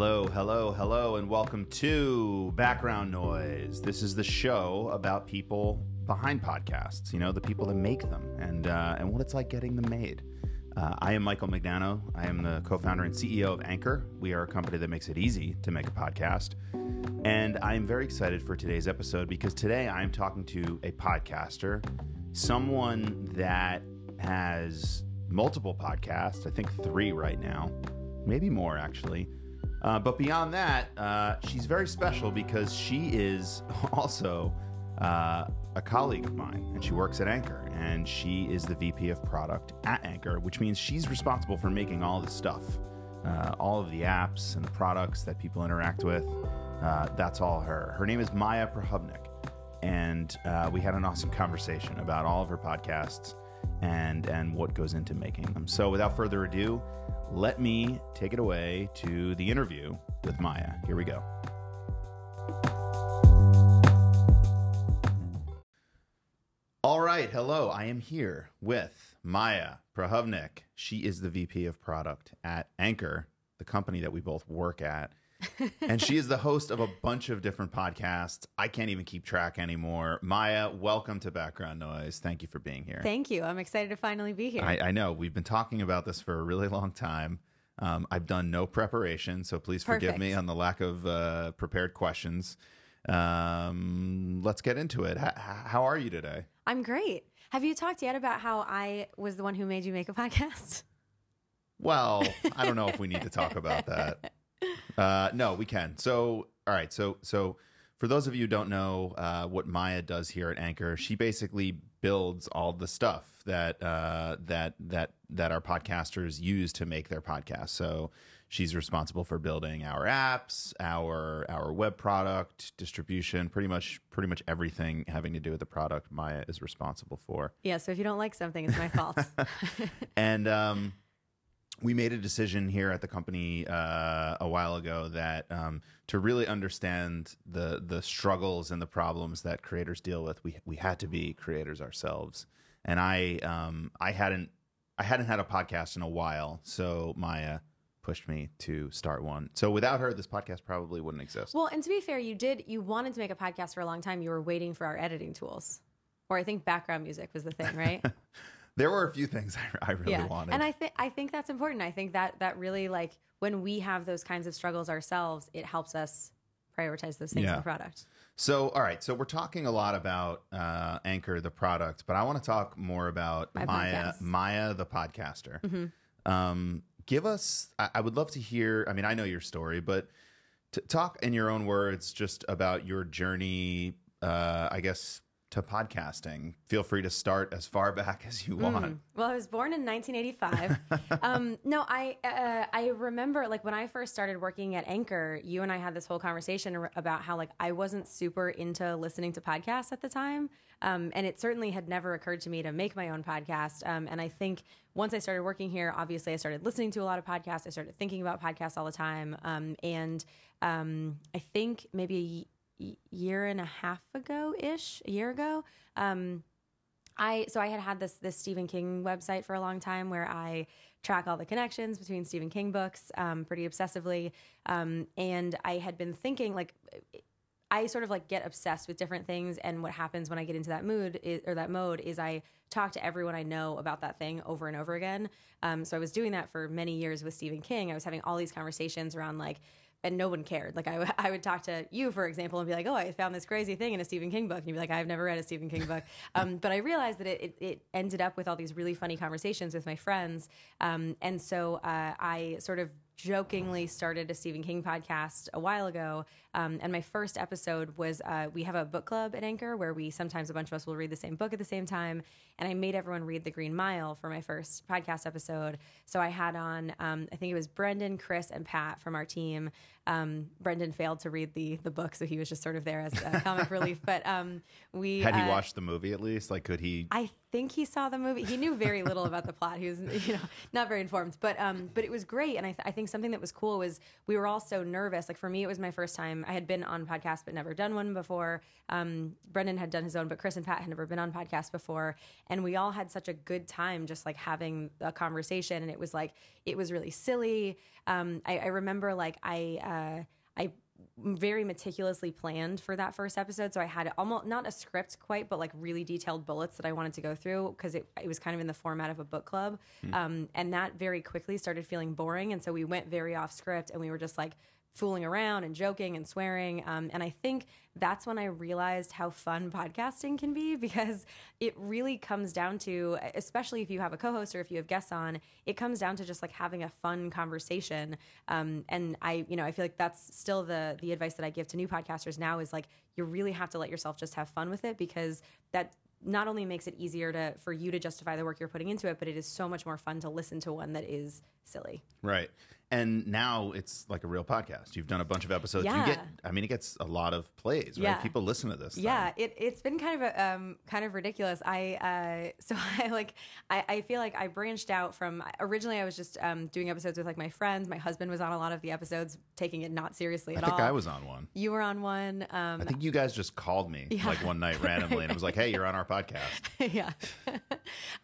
Hello, hello, hello, and welcome to Background Noise. This is the show about people behind podcasts. You know, the people that make them, and uh, and what it's like getting them made. Uh, I am Michael Mignano. I am the co-founder and CEO of Anchor. We are a company that makes it easy to make a podcast, and I am very excited for today's episode because today I am talking to a podcaster, someone that has multiple podcasts. I think three right now, maybe more actually. Uh, but beyond that, uh, she's very special because she is also uh, a colleague of mine, and she works at Anchor, and she is the VP of product at Anchor, which means she's responsible for making all the stuff, uh, all of the apps and the products that people interact with. Uh, that's all her. Her name is Maya Prohovnik, and uh, we had an awesome conversation about all of her podcasts and and what goes into making them. So, without further ado let me take it away to the interview with Maya. Here we go. All right. Hello. I am here with Maya Prohovnik. She is the VP of product at Anchor, the company that we both work at. And she is the host of a bunch of different podcasts. I can't even keep track anymore. Maya, welcome to Background Noise. Thank you for being here. Thank you. I'm excited to finally be here. I, I know we've been talking about this for a really long time. Um, I've done no preparation, so please forgive me on the lack of uh, prepared questions. Um, let's get into it. H- how are you today? I'm great. Have you talked yet about how I was the one who made you make a podcast? Well, I don't know if we need to talk about that. Uh, no, we can. So, all right. So, so for those of you who don't know uh, what Maya does here at Anchor, she basically builds all the stuff that uh, that that that our podcasters use to make their podcast. So she's responsible for building our apps, our our web product, distribution, pretty much pretty much everything having to do with the product. Maya is responsible for. Yeah. So if you don't like something, it's my fault. and um, we made a decision here at the company uh, a while ago that um, to really understand the the struggles and the problems that creators deal with, we we had to be creators ourselves. And I um, I hadn't I hadn't had a podcast in a while, so Maya pushed me to start one. So without her, this podcast probably wouldn't exist. well, and to be fair, you did. You wanted to make a podcast for a long time. You were waiting for our editing tools, or I think background music was the thing, right? there were a few things I, I really yeah. wanted. And I think I think that's important. I think that that really like when we have those kinds of struggles ourselves, it helps us prioritize those things Yeah. in the product. So, all right. So we're talking a lot about uh, Anchor, the product, but I want to talk more about My Maya, podcast. Mm-hmm. Maya, the podcaster. Um, give us. I, I would love to hear. I mean, I know your story, but to talk in your own words just about your journey. Uh, I guess to podcasting. Feel free to start as far back as you want. Well, I was born in 1985. um, no, I uh, I remember like when I first started working at Anchor, you and I had this whole conversation about how like I wasn't super into listening to podcasts at the time, um, and it certainly had never occurred to me to make my own podcast. Um, and I think once I started working here, obviously I started listening to a lot of podcasts. I started thinking about podcasts all the time, um, and um, I think maybe year and a half ago ish, a year ago. Um, I so I had had this this Stephen King website for a long time where I track all the connections between Stephen King books um, pretty obsessively, um, and I had been thinking like I sort of like get obsessed with different things, and what happens when I get into that mood is, or that mode is I talk to everyone I know about that thing over and over again. Um, so I was doing that for many years with Stephen King. I was having all these conversations around like and no one cared. Like I, I would talk to you, for example, and be like, "Oh, I found this crazy thing in a Stephen King book," and you'd be like, "I've never read a Stephen King book." Um, but I realized that it, it, it ended up with all these really funny conversations with my friends, um, and so uh, I sort of jokingly started a Stephen King podcast a while ago. Um, and my first episode was uh, we have a book club at Anchor where we sometimes a bunch of us will read the same book at the same time. And I made everyone read The Green Mile for my first podcast episode. So I had on, um, I think it was Brendan, Chris, and Pat from our team. Um, Brendan failed to read the the book, so he was just sort of there as a comic relief. But um, we Had he uh, watched the movie at least? Like, could he? I think he saw the movie. He knew very little about the plot. He was, you know, not very informed. But um, but it was great. And I, th- I think something that was cool was we were all so nervous. Like for me, it was my first time. I had been on podcast but never done one before. Um, Brendan had done his own, but Chris and Pat had never been on podcast before. And we all had such a good time just like having a conversation. And it was like it was really silly. Um, I, I remember like I uh, I very meticulously planned for that first episode. So I had almost not a script quite, but like really detailed bullets that I wanted to go through because it, it was kind of in the format of a book club. Um, and that very quickly started feeling boring. And so we went very off script and we were just like fooling around and joking and swearing. Um, and I think that's when I realized how fun podcasting can be because it really comes down to, especially if you have a co host or if you have guests on, it comes down to just like having a fun conversation. Um, and I, you know, I feel like that's still the, the advice that I give to new podcasters now is like, you really have to let yourself just have fun with it because that not only makes it easier to for you to justify the work you're putting into it, but it is so much more fun to listen to one that is silly. Right. And now it's like a real podcast. You've done a bunch of episodes. Yeah. You get I mean it gets a lot of plays, right? Yeah. People listen to this. Yeah, thing. it, it's been kind of a, um, kind of ridiculous. I uh, so I like I, I feel like I branched out from originally I was just um, doing episodes with like my friends. My husband was on a lot of the episodes, taking it not seriously at all. I think all. I was on one. You were on one. Um, I think you guys just called me like one night randomly and it was like, "Hey, you're on our podcast." yeah.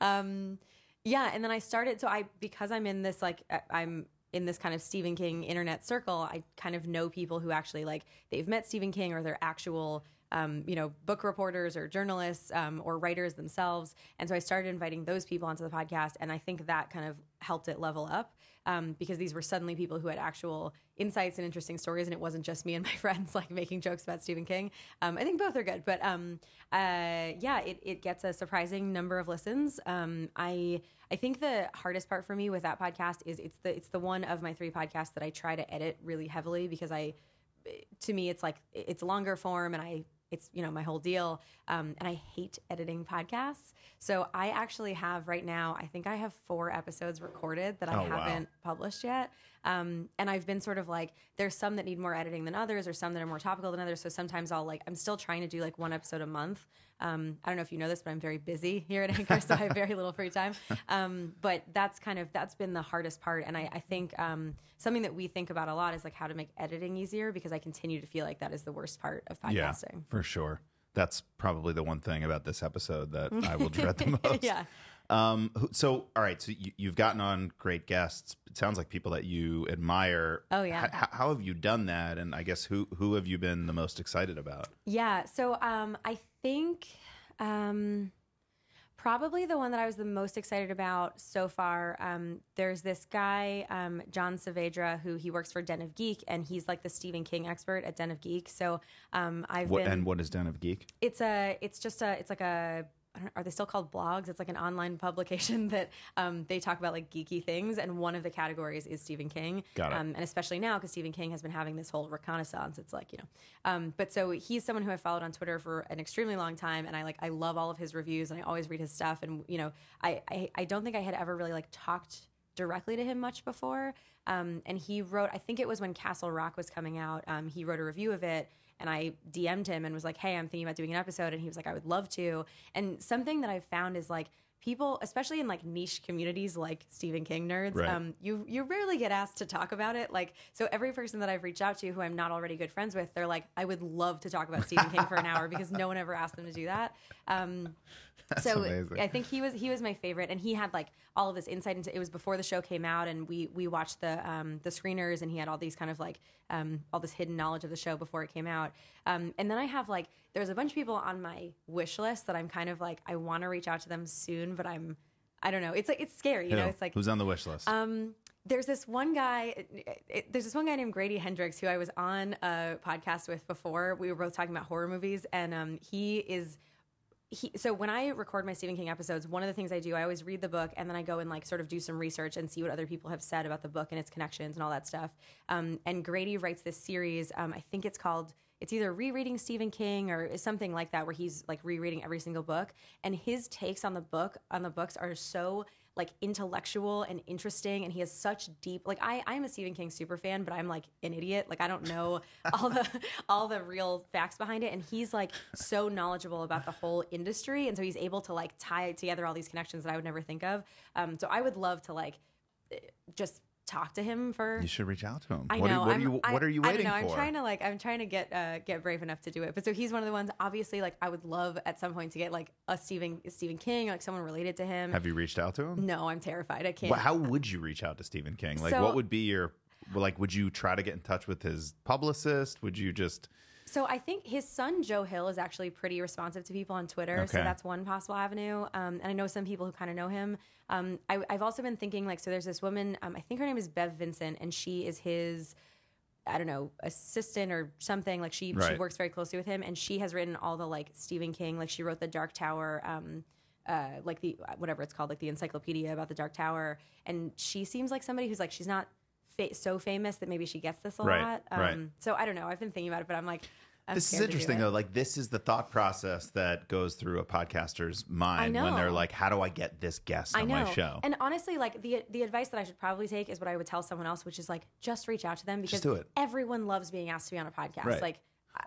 um, yeah. And then I started, so I, because I'm in this, like, I'm in this kind of Stephen King internet circle, I kind of know people who actually, like, they've met Stephen King or they're actual, um, you know, book reporters or journalists um, or writers themselves. And so I started inviting those people onto the podcast. And I think that kind of helped it level up um, because these were suddenly people who had actual insights and interesting stories, and it wasn't just me and my friends like making jokes about Stephen King. Um, I think both are good, but um, uh, yeah, it, it gets a surprising number of listens. Um, I I think the hardest part for me with that podcast is it's the it's the one of my three podcasts that I try to edit really heavily because I to me it's like it's longer form and I it's you know my whole deal um, and I hate editing podcasts. So I actually have right now I think I have four episodes recorded that I Oh, haven't published yet. Um, and I've been sort of like, there's some that need more editing than others, or some that are more topical than others. So sometimes I'll like, I'm still trying to do like one episode a month. Um, I don't know if you know this, but I'm very busy here at Anchor, so I have very little free time. Um, but that's kind of that's been the hardest part, and I, I think um, something that we think about a lot is like how to make editing easier because I continue to feel like that is the worst part of podcasting. Yeah, for sure. That's probably the one thing about this episode that I will dread the most. Yeah. Um. So, all right. So you, you've gotten on great guests. It sounds like people that you admire. Oh, yeah. H- h- how have you done that? And I guess who who have you been the most excited about? Yeah. So um, I think um, probably the one that I was the most excited about so far. Um, there's this guy, um, John Saavedra, who he works for Den of Geek, and he's like the Stephen King expert at Den of Geek. So um, I've What been. and what is Den of Geek? it's a. It's just a. It's like a. I don't, are they still called blogs? It's like an online publication that um, they talk about like geeky things, and one of the categories is Stephen King. Got it. Um, and especially now because Stephen King has been having this whole reconnaissance. It's like you know, um, but so he's someone who I followed on Twitter for an extremely long time, and I like I love all of his reviews, and I always read his stuff, and you know, I I, I don't think I had ever really like talked directly to him much before. Um, and he wrote, I think it was when Castle Rock was coming out. Um, he wrote a review of it, and I DM'd him and was like, "Hey, I'm thinking about doing an episode," and he was like, "I would love to." And something that I've found is like people, especially in like niche communities like Stephen King nerds, Right. um, you you rarely get asked to talk about it. Like, so every person that I've reached out to who I'm not already good friends with, they're like, "I would love to talk about Stephen King for an hour," because no one ever asked them to do that. Um, so amazing. I think he was he was my favorite, and he had like all of this insight into. It was before the show came out, and we we watched the um, the screeners, and he had all these kind of like um, all this hidden knowledge of the show before it came out. Um, and then I have like there's a bunch of people on my wish list that I'm kind of like I want to reach out to them soon, but I'm I don't know. It's like it's scary, you know. It's like who's on the wish list? um, there's this one guy. It, it- there's this one guy named Grady Hendrix who I was on a podcast with before. We were both talking about horror movies, and um, he is. He, so when I record my Stephen King episodes, one of the things I do, I always read the book and then I go and like sort of do some research and see what other people have said about the book and its connections and all that stuff. Um, and Grady writes this series. Um, I think it's called it's either rereading Stephen King or something like that, where he's like rereading every single book, and his takes on the book on the books are so like intellectual and interesting. And he has such deep like I I'm a Stephen King super fan but I'm like an idiot. Like I don't know all the all the real facts behind it. And he's like so knowledgeable about the whole industry. And so he's able to like tie together all these connections that I would never think of. Um so I would love to like just talk to him for You should reach out to him. I what know. Are, what, I'm- are you, I- what are you I waiting don't know. for? I'm trying to like. I'm trying to get uh, get brave enough to do it. But so he's one of the ones. Obviously, like I would love at some point to get like a Stephen Stephen King, like someone related to him. Have you reached out to him? no, I'm terrified. I can't. Well, how would you reach out to Stephen King? Like, So- what would be your like? Would you try to get in touch with his publicist? Would you just? So I think his son Joe Hill is actually pretty responsive to people on Twitter. okay. So that's one possible avenue. Um, and I know some people who kind of know him. Um, I, I've also been thinking like, so there's this woman. Um, I think her name is Bev Vincent, and she is his. I don't know, assistant or something. Like she she works very closely with him, and she has written all the like Stephen King. Like she wrote the Dark Tower, um, uh, like the whatever it's called, like the encyclopedia about the Dark Tower. And she seems like somebody who's like she's not fa- so famous that maybe she gets this a Right, lot. Um, right. So I don't know. I've been thinking about it, but I'm like, I'm this is scared to do interesting it. though. Like, this is the thought process that goes through a podcaster's mind when they're like, "How do I get this guest I on know. my show?" And honestly, like the the advice that I should probably take is what I would tell someone else, which is like just reach out to them because do it. everyone loves being asked to be on a podcast. Right. Like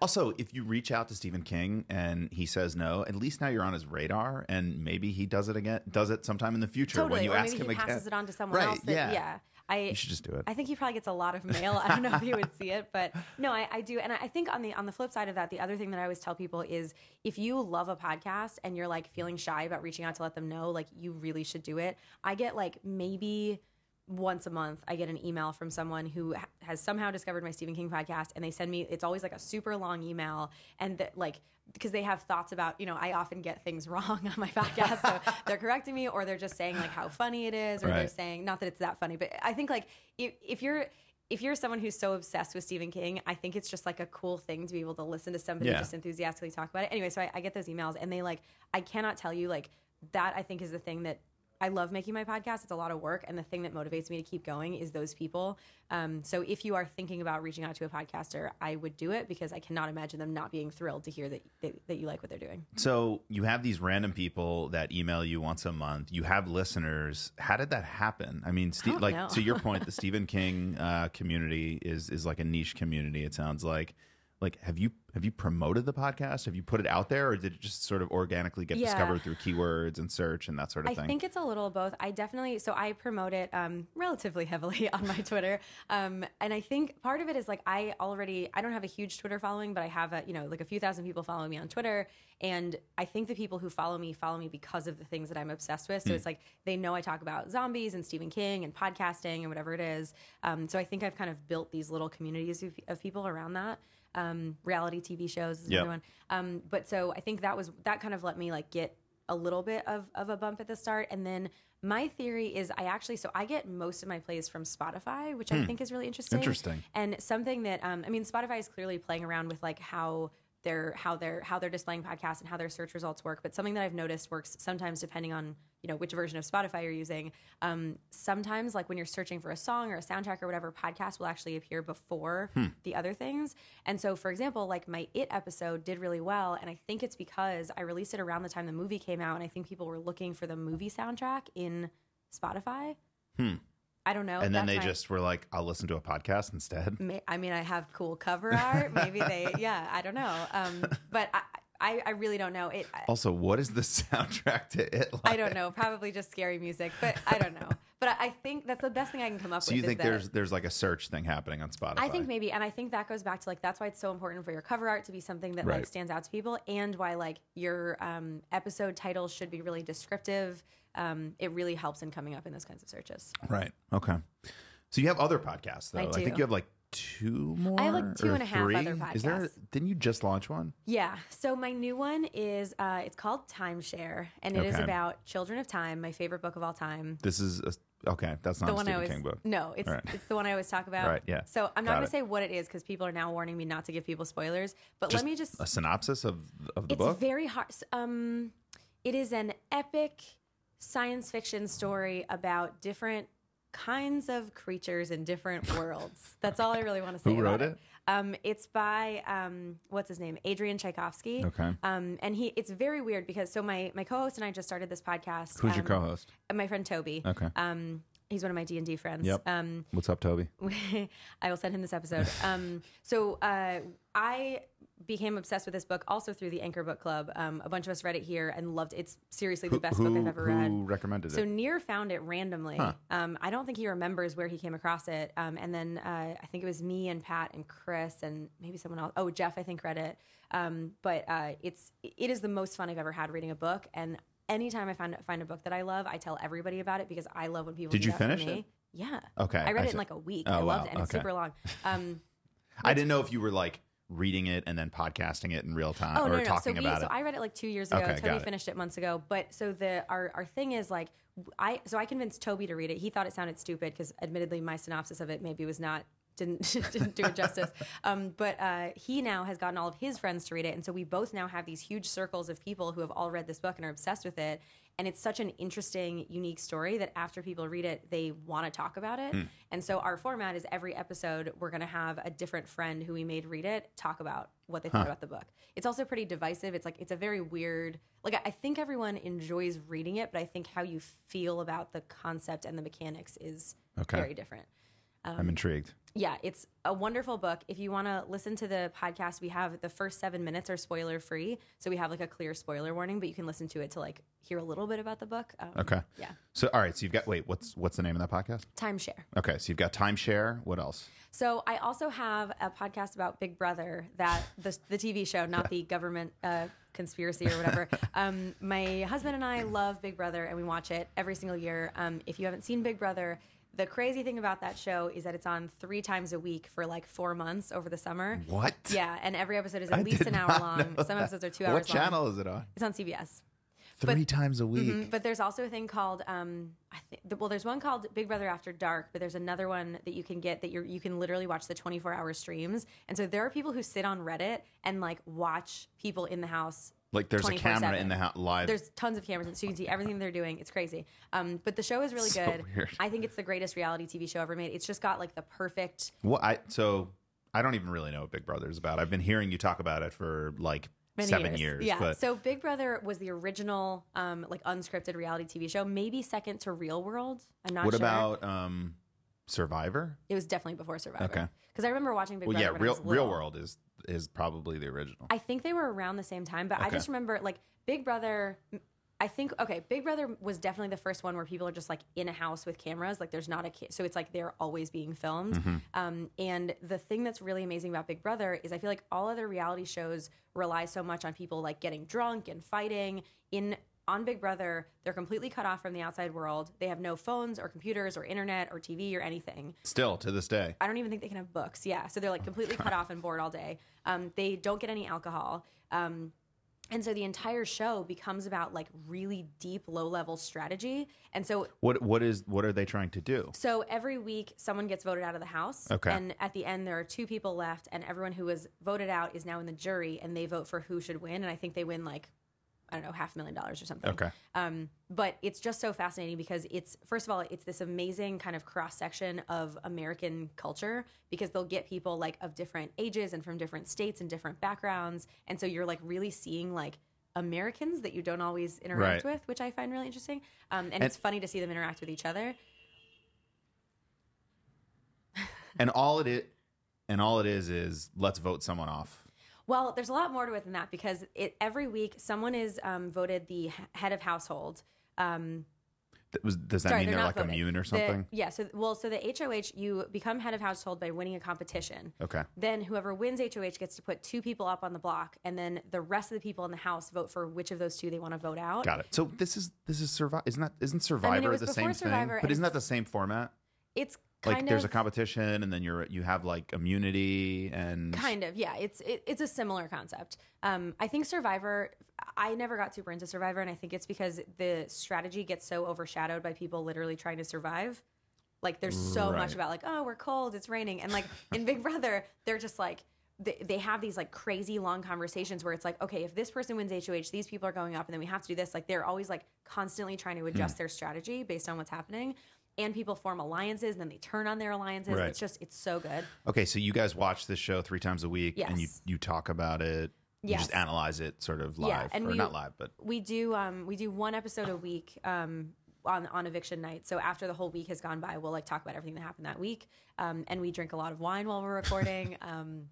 Also, if you reach out to Stephen King and he says no, at least now you're on his radar, and maybe he does it again, does it sometime in the future totally, when you or ask maybe him he again. passes it on to someone Right, else. That, yeah. yeah. I You should just do it. I think he probably gets a lot of mail. I don't know if he would see it, but no, I, I do. And I I think on the on the flip side of that, the other thing that I always tell people is if you love a podcast and you're like feeling shy about reaching out to let them know, like you really should do it. I get like maybe once a month I get an email from someone who ha- has somehow discovered my Stephen King podcast and they send me it's always like a super long email and that like because they have thoughts about you know I often get things wrong on my podcast so they're correcting me or they're just saying like how funny it is or they're saying not that it's that funny but I think like if, if you're if you're someone who's so obsessed with Stephen King, I think it's just like a cool thing to be able to listen to somebody Yeah. just enthusiastically talk about it. Anyway, so I, I get those emails and they like, I cannot tell you like that I think is the thing that I love making my podcast. It's a lot of work. And the thing that motivates me to keep going is those people. Um, so if you are thinking about reaching out to a podcaster, I would do it because I cannot imagine them not being thrilled to hear that, that, that you like what they're doing. So you have these random people that email you once a month. You have listeners. How did that happen? I mean, Ste- don't like to your point, the Stephen King uh, community is is like a niche community. It sounds like. Like, have you have you promoted the podcast? Have you put it out there, or did it just sort of organically get Yeah. discovered through keywords and search and that sort of I thing? I think it's a little of both. I definitely so I promote it um, relatively heavily on my Twitter, um, and I think part of it is like I already I don't have a huge Twitter following, but I have a you know like a few thousand people following me on Twitter, and I think the people who follow me follow me because of the things that I'm obsessed with. So it's like they know I talk about zombies and Stephen King and podcasting and whatever it is. Um, so I think I've kind of built these little communities of, of people around that. Um, reality TV shows is Yep. another one. Um, but so I think that was that kind of let me like get a little bit of, of a bump at the start. And then my theory is I actually, so I get most of my plays from Spotify, which I think is really interesting. Interesting. And something that, um, I mean, Spotify is clearly playing around with like how they're, how they're, how they're displaying podcasts and how their search results work. But something that I've noticed works sometimes depending on, you know, which version of Spotify you're using. Um, sometimes like when you're searching for a song or a soundtrack or whatever, podcasts will actually appear before the other things. And so, for example, like my It episode did really well. And I think it's because I released it around the time the movie came out. And I think people were looking for the movie soundtrack in Spotify. I don't know. and then they my- just were like, "I'll listen to a podcast instead." May- I mean, I have cool cover art. Maybe they, yeah, I don't know. Um, but I, I, I really don't know. It, I, Also, what is the soundtrack to it? Like? I don't know. Probably just scary music, but I don't know. But I, I think that's the best thing I can come up So with. So you think there's there's like a search thing happening on Spotify? I think maybe, and I think that goes back to like that's why it's so important for your cover art to be something that Right. like stands out to people, and why like your um, episode titles should be really descriptive. Um, it really helps in coming up in those kinds of searches. Right. Okay. So you have other podcasts though. I I think you have like two more. I have, like, two and a half three? other Is there? Didn't you just launch one? Yeah. So my new one is uh, it's called Timeshare, and it is Okay. about Children of Time, my favorite book of all time. This is a, okay. That's not the a one Stephen I always King book. no, it's right. it's the one I always talk about. Right, yeah. So I'm not going to say what it is because people are now warning me not to give people spoilers. But Just let me just a synopsis of of the it's book. It's very hard. Um, it is an epic science fiction story about different kinds of creatures in different worlds. That's all I really want to say. Who about wrote it? Um, it's by um, what's his name, Adrian Tchaikovsky. Okay. Um, and he, it's very weird because so my my co-host and I just started this podcast. Who's your um, co-host? My friend Toby. Okay. Um, he's one of my D and D friends. Yep. Um, What's up, Toby? I will send him this episode. Um, so uh, I became obsessed with this book also through the Anchor Book Club. Um, a bunch of us read it here and loved. It. It's seriously the best who, book I've ever who read. recommended So it? Nir found it randomly. Huh. Um, I don't think he remembers where he came across it. Um, and then uh, I think it was me and Pat and Chris and maybe someone else. Oh, Jeff, I think read it. Um, but uh, it's it is the most fun I've ever had reading a book. And anytime I find find a book that I love, I tell everybody about it because I love when people. Did do you finish it? Yeah. Okay, I read I it see. in like a week. Oh, I loved wow. it, and it's Okay. super long. Um, I didn't know if you were like reading it and then podcasting it in real time Oh or no, no, no. So talking we, about so it. I read it like two years ago. Okay, Toby finished it months ago. But so the our our thing is like I so I convinced Toby to read it. He thought it sounded stupid because admittedly my synopsis of it maybe was not didn't didn't do it justice. Um, but uh, he now has gotten all of his friends to read it, and so we both now have these huge circles of people who have all read this book and are obsessed with it. And it's such an interesting, unique story that after people read it, they want to talk about it. And so our format is every episode we're going to have a different friend who we made read it talk about what they thought about the book. It's also pretty divisive. It's like it's a very weird. Like I- think everyone enjoys reading it, but I think how you feel about the concept and the mechanics is Okay. very different. I'm intrigued. Yeah, it's a wonderful book. If you want to listen to the podcast, we have the first seven minutes are spoiler free, so we have like a clear spoiler warning, but you can listen to it to like hear a little bit about the book. Um, Okay. Yeah. So all right, so you've got wait, what's what's the name of that podcast? Timeshare. Okay, so you've got timeshare. What else? So I also have a podcast about Big Brother, that the the TV show, not the government uh, conspiracy or whatever. um, my husband and I love Big Brother, and we watch it every single year. Um, if you haven't seen Big Brother. The crazy thing about that show is that it's on three times a week for like four months over the summer. What? Yeah, and every episode is at I least did an hour not long. know Some that. episodes are two What hours long. What channel is it on? It's on CBS. Three times a week. Mhm, But there's also a thing called um, I think well, there's one called Big Brother After Dark, but there's another one that you can get that you you can literally watch the 24 hour streams. And so there are people who sit on Reddit and like watch people in the house. Like there's a camera 24/7. in the house live. There's tons of cameras, so you can see everything they're doing. It's crazy. Um, but the show is really So good. weird. I think it's the greatest reality TV show ever made. It's just got like the perfect What I so I don't even really know what Big Brother is about. I've been hearing you talk about it for like many seven years. Yeah. but So Big Brother was the original, um, like unscripted reality TV show, maybe second to Real World. I'm not sure. what sure. about um Survivor? It was definitely before Survivor. Okay. Because I remember watching Big Well, Brother. yeah, when I real was Real. World is is probably the original. I think they were around the same time, but I Okay. just remember like Big Brother. I think okay, Big Brother was definitely the first one where people are just like in a house with cameras. Like there's not a kid, so it's like they're always being filmed. Mm-hmm. Um, and the thing that's really amazing about Big Brother is I feel like all other reality shows rely so much on people like getting drunk and fighting. In on Big Brother, they're completely cut off from the outside world. They have no phones or computers or internet or TV or anything. Still to this day. I don't even think they can have books. Yeah, so they're like completely cut off and bored all day. Um, they don't get any alcohol. Um, and so the entire show becomes about like really deep, low level strategy. And so What what is what are they trying to do? so every week, someone gets voted out of the house. Okay. And at the end, there are two people left, and everyone who was voted out is now in the jury, and they vote for who should win. And I think they win like, I don't know, half a million dollars or something. Okay. Um, but it's just so fascinating because it's first of all, it's this amazing kind of cross section of American culture because they'll get people like of different ages and from different states and different backgrounds, and so you're like really seeing like. Americans that you don't always interact Right. with, which I find really interesting, um, and, it's funny to see them interact with each other. And all it is and all it is is let's vote someone off. Well, there's a lot more to it than that because it every week someone is um, voted the head of household. Um, Th- was- Does that sorry, mean they're they're not like voted. immune or The- something? yeah. So well, so the HOH you become head of household by winning a competition. Okay. Then whoever wins HOH gets to put two people up on the block, and then the rest of the people in the house vote for which of those two they want to vote out. Got it. So this is this is survive. Isn't that isn't Survivor was the before same Survivor, thing? But and isn't that the same format? It's Like there's of a competition, and then you're you have like immunity and Kind of, yeah. It's it, it's a similar concept. Um, I think Survivor. I never got super into Survivor, and I think it's because the strategy gets so overshadowed by people literally trying to survive. Like there's so Right. much about like, oh, we're cold, it's raining, and like in Big Brother, they're just like. They, they have these like crazy long conversations where it's like, okay, if this person wins HOH, these people are going up, and then we have to do this. Like they're always like constantly trying to adjust their strategy based on what's happening. And people form alliances and then they turn on their alliances. Right. It's just it's so good. Okay, so you guys watch this show three times a week, and you you talk about it. You Yes. just analyze it, sort of live, Yeah, and or we- not live, but We do um we do one episode a week um on on eviction night. So after the whole week has gone by, we'll like talk about everything that happened that week. Um and we drink a lot of wine while we're recording. um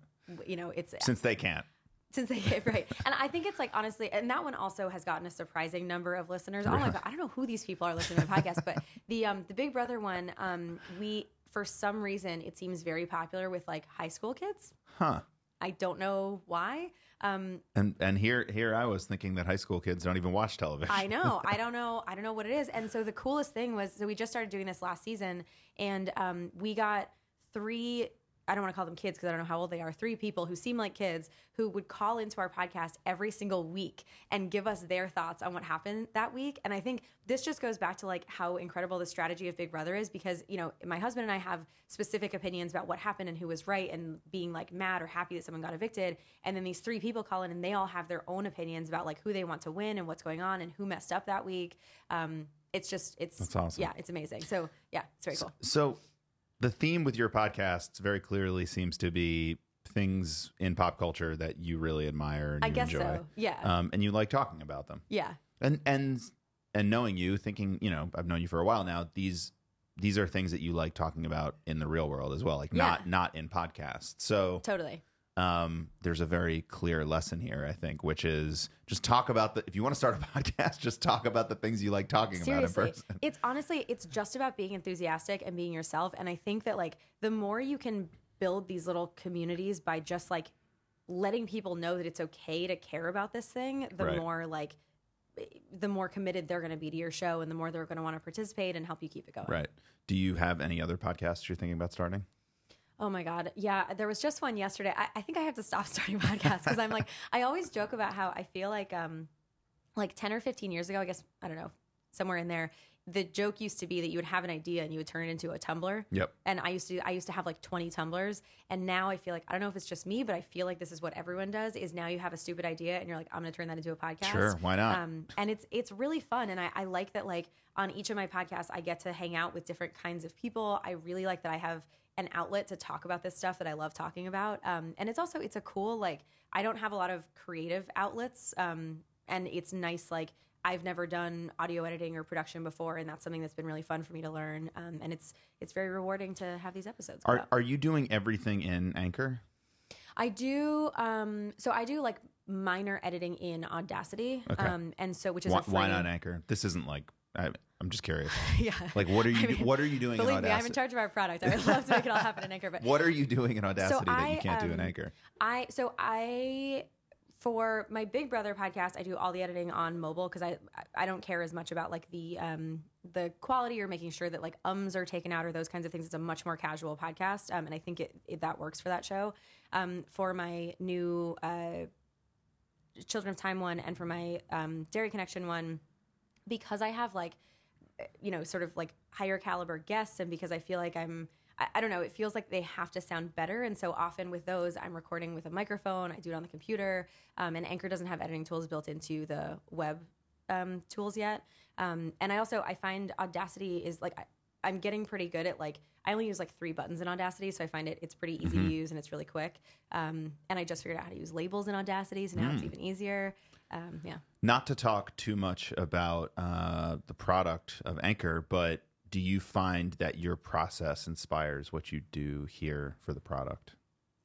you know, it's since they can't, since they get right. And I think it's like honestly, and that one also has gotten a surprising number of listeners. Oh my god, I don't know who these people are listening to the podcast, but the um the Big Brother one, um we for some reason it seems very popular with like high school kids. huh? I don't know why. Um And and here here I was thinking that high school kids don't even watch television. I know. I don't know. I don't know what it is. And so the coolest thing was so we just started doing this last season and um, we got three I don't want to call them kids because I don't know how old they are. Three people who seem like kids who would call into our podcast every single week and give us their thoughts on what happened that week. And I think this just goes back to like how incredible the strategy of Big Brother is because, you know, my husband and I have specific opinions about what happened and who was right and being like mad or happy that someone got evicted. And then these three people call in and they all have their own opinions about like who they want to win and what's going on and who messed up that week. Um, it's just, it's, That's awesome. Yeah, it's amazing. So, yeah, it's very cool. So the theme with your podcasts very clearly seems to be things in pop culture that you really admire and I you guess enjoy. so. Yeah. Um, and you like talking about them. yeah. And and and knowing you, thinking, you know, I've known you for a while now, these these are things that you like talking about in the real world as well, like Yeah. not not in podcasts. So Totally. Um, there's a very clear lesson here, I think, which is just talk about the. If you want to start a podcast, just talk about the things you like talking about in Seriously, person. it's honestly, it's just about being enthusiastic and being yourself. And I think that like the more you can build these little communities by just like letting people know that it's okay to care about this thing, the Right. more like the more committed they're going to be to your show and the more they're going to want to participate and help you keep it going. Right. Do you have any other podcasts you're thinking about starting? Oh my God. Yeah. There was just one yesterday. I, I think I have to stop starting podcasts because I'm like, I always joke about how I feel like, um, like 10 or 15 years ago, I guess, I don't know, somewhere in there, the joke used to be that you would have an idea and you would turn it into a Tumblr. Yep. And I used to, I used to have like 20 Tumblrs. And now I feel like, I don't know if it's just me, but I feel like this is what everyone does is now you have a stupid idea and you're like, I'm going to turn that into a podcast. Sure, why not? Um, and it's, it's really fun. And I, I like that, like on each of my podcasts, I get to hang out with different kinds of people. I really like that I have an outlet to talk about this stuff that I love talking about. Um, and it's also, it's a cool, like, I don't have a lot of creative outlets. Um, and it's nice, like, I've never done audio editing or production before, and that's something that's been really fun for me to learn. Um, and it's it's very rewarding to have these episodes. Are. Are you doing everything in Anchor? I do. Um, so I do like minor editing in Audacity. Okay. Um, and so which is Why, free, why not Anchor? This isn't like I, I'm just curious. yeah. Like, what are you I mean, What are you doing in Believe me, I'm in charge of our product. I would love to make it all happen in Anchor, but What are you doing in Audacity that I, you can't do in um, Anchor? I so I for my Big Brother podcast, I do all the editing on mobile because I I don't care as much about like the um the quality or making sure that like ums are taken out or those kinds of things. It's a much more casual podcast, um, and I think it, it that works for that show. Um, for my new uh, Children of Time one and for my um, Derry Connection one, because I have like you know, sort of like higher caliber guests, and because I feel like I'm, I, I don't know, it feels like they have to sound better. And so often with those, I'm recording with a microphone, I do it on the computer, um, and Anchor doesn't have editing tools built into the web um, tools yet. Um, and I also, I find Audacity is like, I, I'm getting pretty good at like, I only use like three buttons in Audacity, so I find it it's pretty easy to use and it's really quick. Um, and I just figured out how to use labels in Audacity, so now it's even easier. Um, yeah. Not to talk too much about uh, the product of Anchor, but do you find that your process inspires what you do here for the product?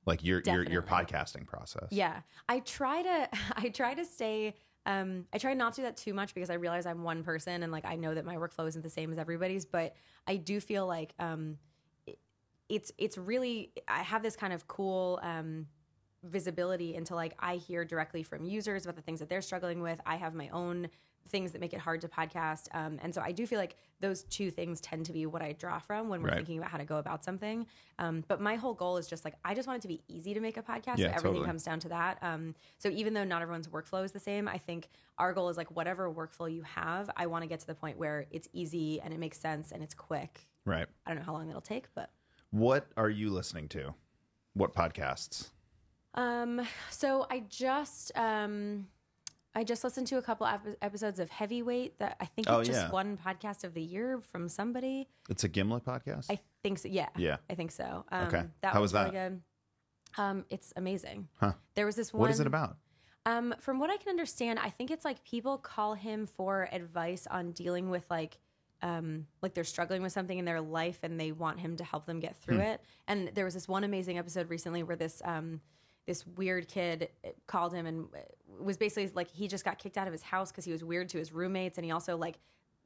Like your your your podcasting process. Yeah, I try to. I try to stay. Um, I try not to do that too much because I realize I'm one person and like I know that my workflow isn't the same as everybody's. But I do feel like um, it's it's really. I have this kind of cool. Um, visibility into like I hear directly from users about the things that they're struggling with. I have my own things that make it hard to podcast. Um, and so I do feel like those two things tend to be what I draw from when we're Right. thinking about how to go about something. Um, but my whole goal is just like, I just want it to be easy to make a podcast. Yeah, so everything totally. comes down to that. Um, so even though not everyone's workflow is the same, I think our goal is like whatever workflow you have, I want to get to the point where it's easy and it makes sense and it's quick. Right. I don't know how long that'll take, but What are you listening to? What podcasts? Um, so I just um I just listened to a couple ep- episodes of Heavyweight that I think Oh, it just yeah. won podcast of the year from somebody. It's a Gimlet podcast. I think so. Yeah. Yeah. I think so. Um, Okay. That How was, was really good. Um, it's amazing. Huh. There was this one. what is it about? Um, from what I can understand, I think it's like people call him for advice on dealing with like, um, like they're struggling with something in their life and they want him to help them get through Hmm. it. And there was this one amazing episode recently where this um, this weird kid called him and was basically like he just got kicked out of his house because he was weird to his roommates and he also like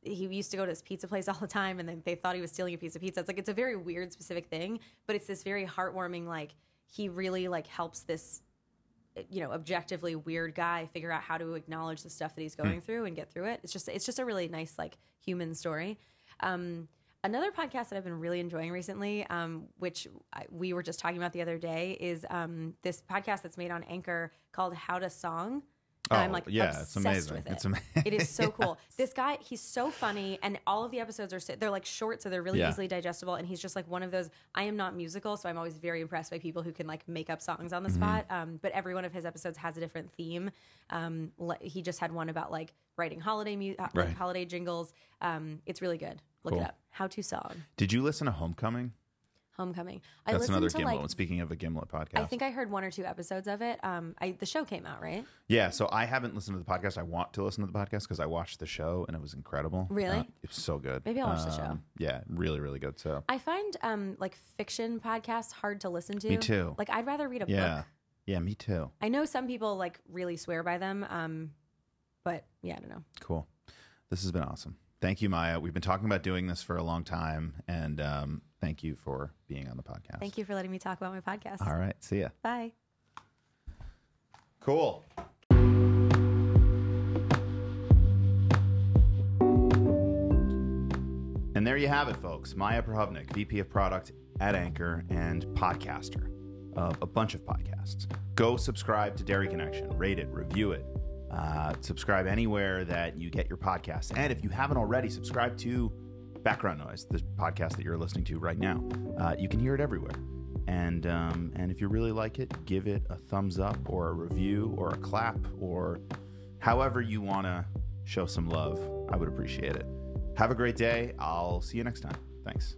he used to go to this pizza place all the time and then they thought he was stealing a piece of pizza. It's like it's a very weird specific thing, but it's this very heartwarming like he really like helps this you know objectively weird guy figure out how to acknowledge the stuff that he's going through and get through it. It's just it's just a really nice like human story. Um, another podcast that I've been really enjoying recently, um, which I, we were just talking about the other day, is um, this podcast that's made on Anchor called How to Song. And I'm Oh, like yeah, it's amazing. with it. It's amazing. it is so cool. This guy, he's so funny, and all of the episodes are they're like short, so they're really Yeah. easily digestible. And he's just like one of those. I am not musical, so I'm always very impressed by people who can like make up songs on the Mm-hmm. spot. Um, but every one of his episodes has a different theme. Um, le- he just had one about like writing holiday mu- uh, like holiday jingles. Um, it's really good. Look Cool. it up. How to song. Did you listen to Homecoming? Homecoming. I That's listened another to Gimlet. like. Speaking of a Gimlet podcast, I think I heard one or two episodes of it. Um, I, the show came out, right? yeah. So I haven't listened to the podcast. I want to listen to the podcast because I watched the show and it was incredible. Really? Uh, it was so good. Maybe I'll watch the show. Um, Yeah, really, really good. So I find um, like fiction podcasts hard to listen to. Me too. Like I'd rather read a yeah, book. yeah, me too. I know some people like really swear by them, um, but yeah, I don't know. Cool. This has been awesome. Thank you, Maya. We've been talking about doing this for a long time, and um, thank you for being on the podcast. Thank you for letting me talk about my podcast. All right. See ya. Bye. Cool. And there you have it, folks. Maya Prohovnik, VP of Product at Anchor and podcaster of a bunch of podcasts. Go subscribe to Derry Connection, rate it, review it. Uh, subscribe anywhere that you get your podcasts. And if you haven't already, subscribe to Background Noise, the podcast that you're listening to right now. Uh, you can hear it everywhere. And um, and if you really like it, give it a thumbs up or a review or a clap or however you want to show some love. I would appreciate it. Have a great day. I'll see you next time. Thanks.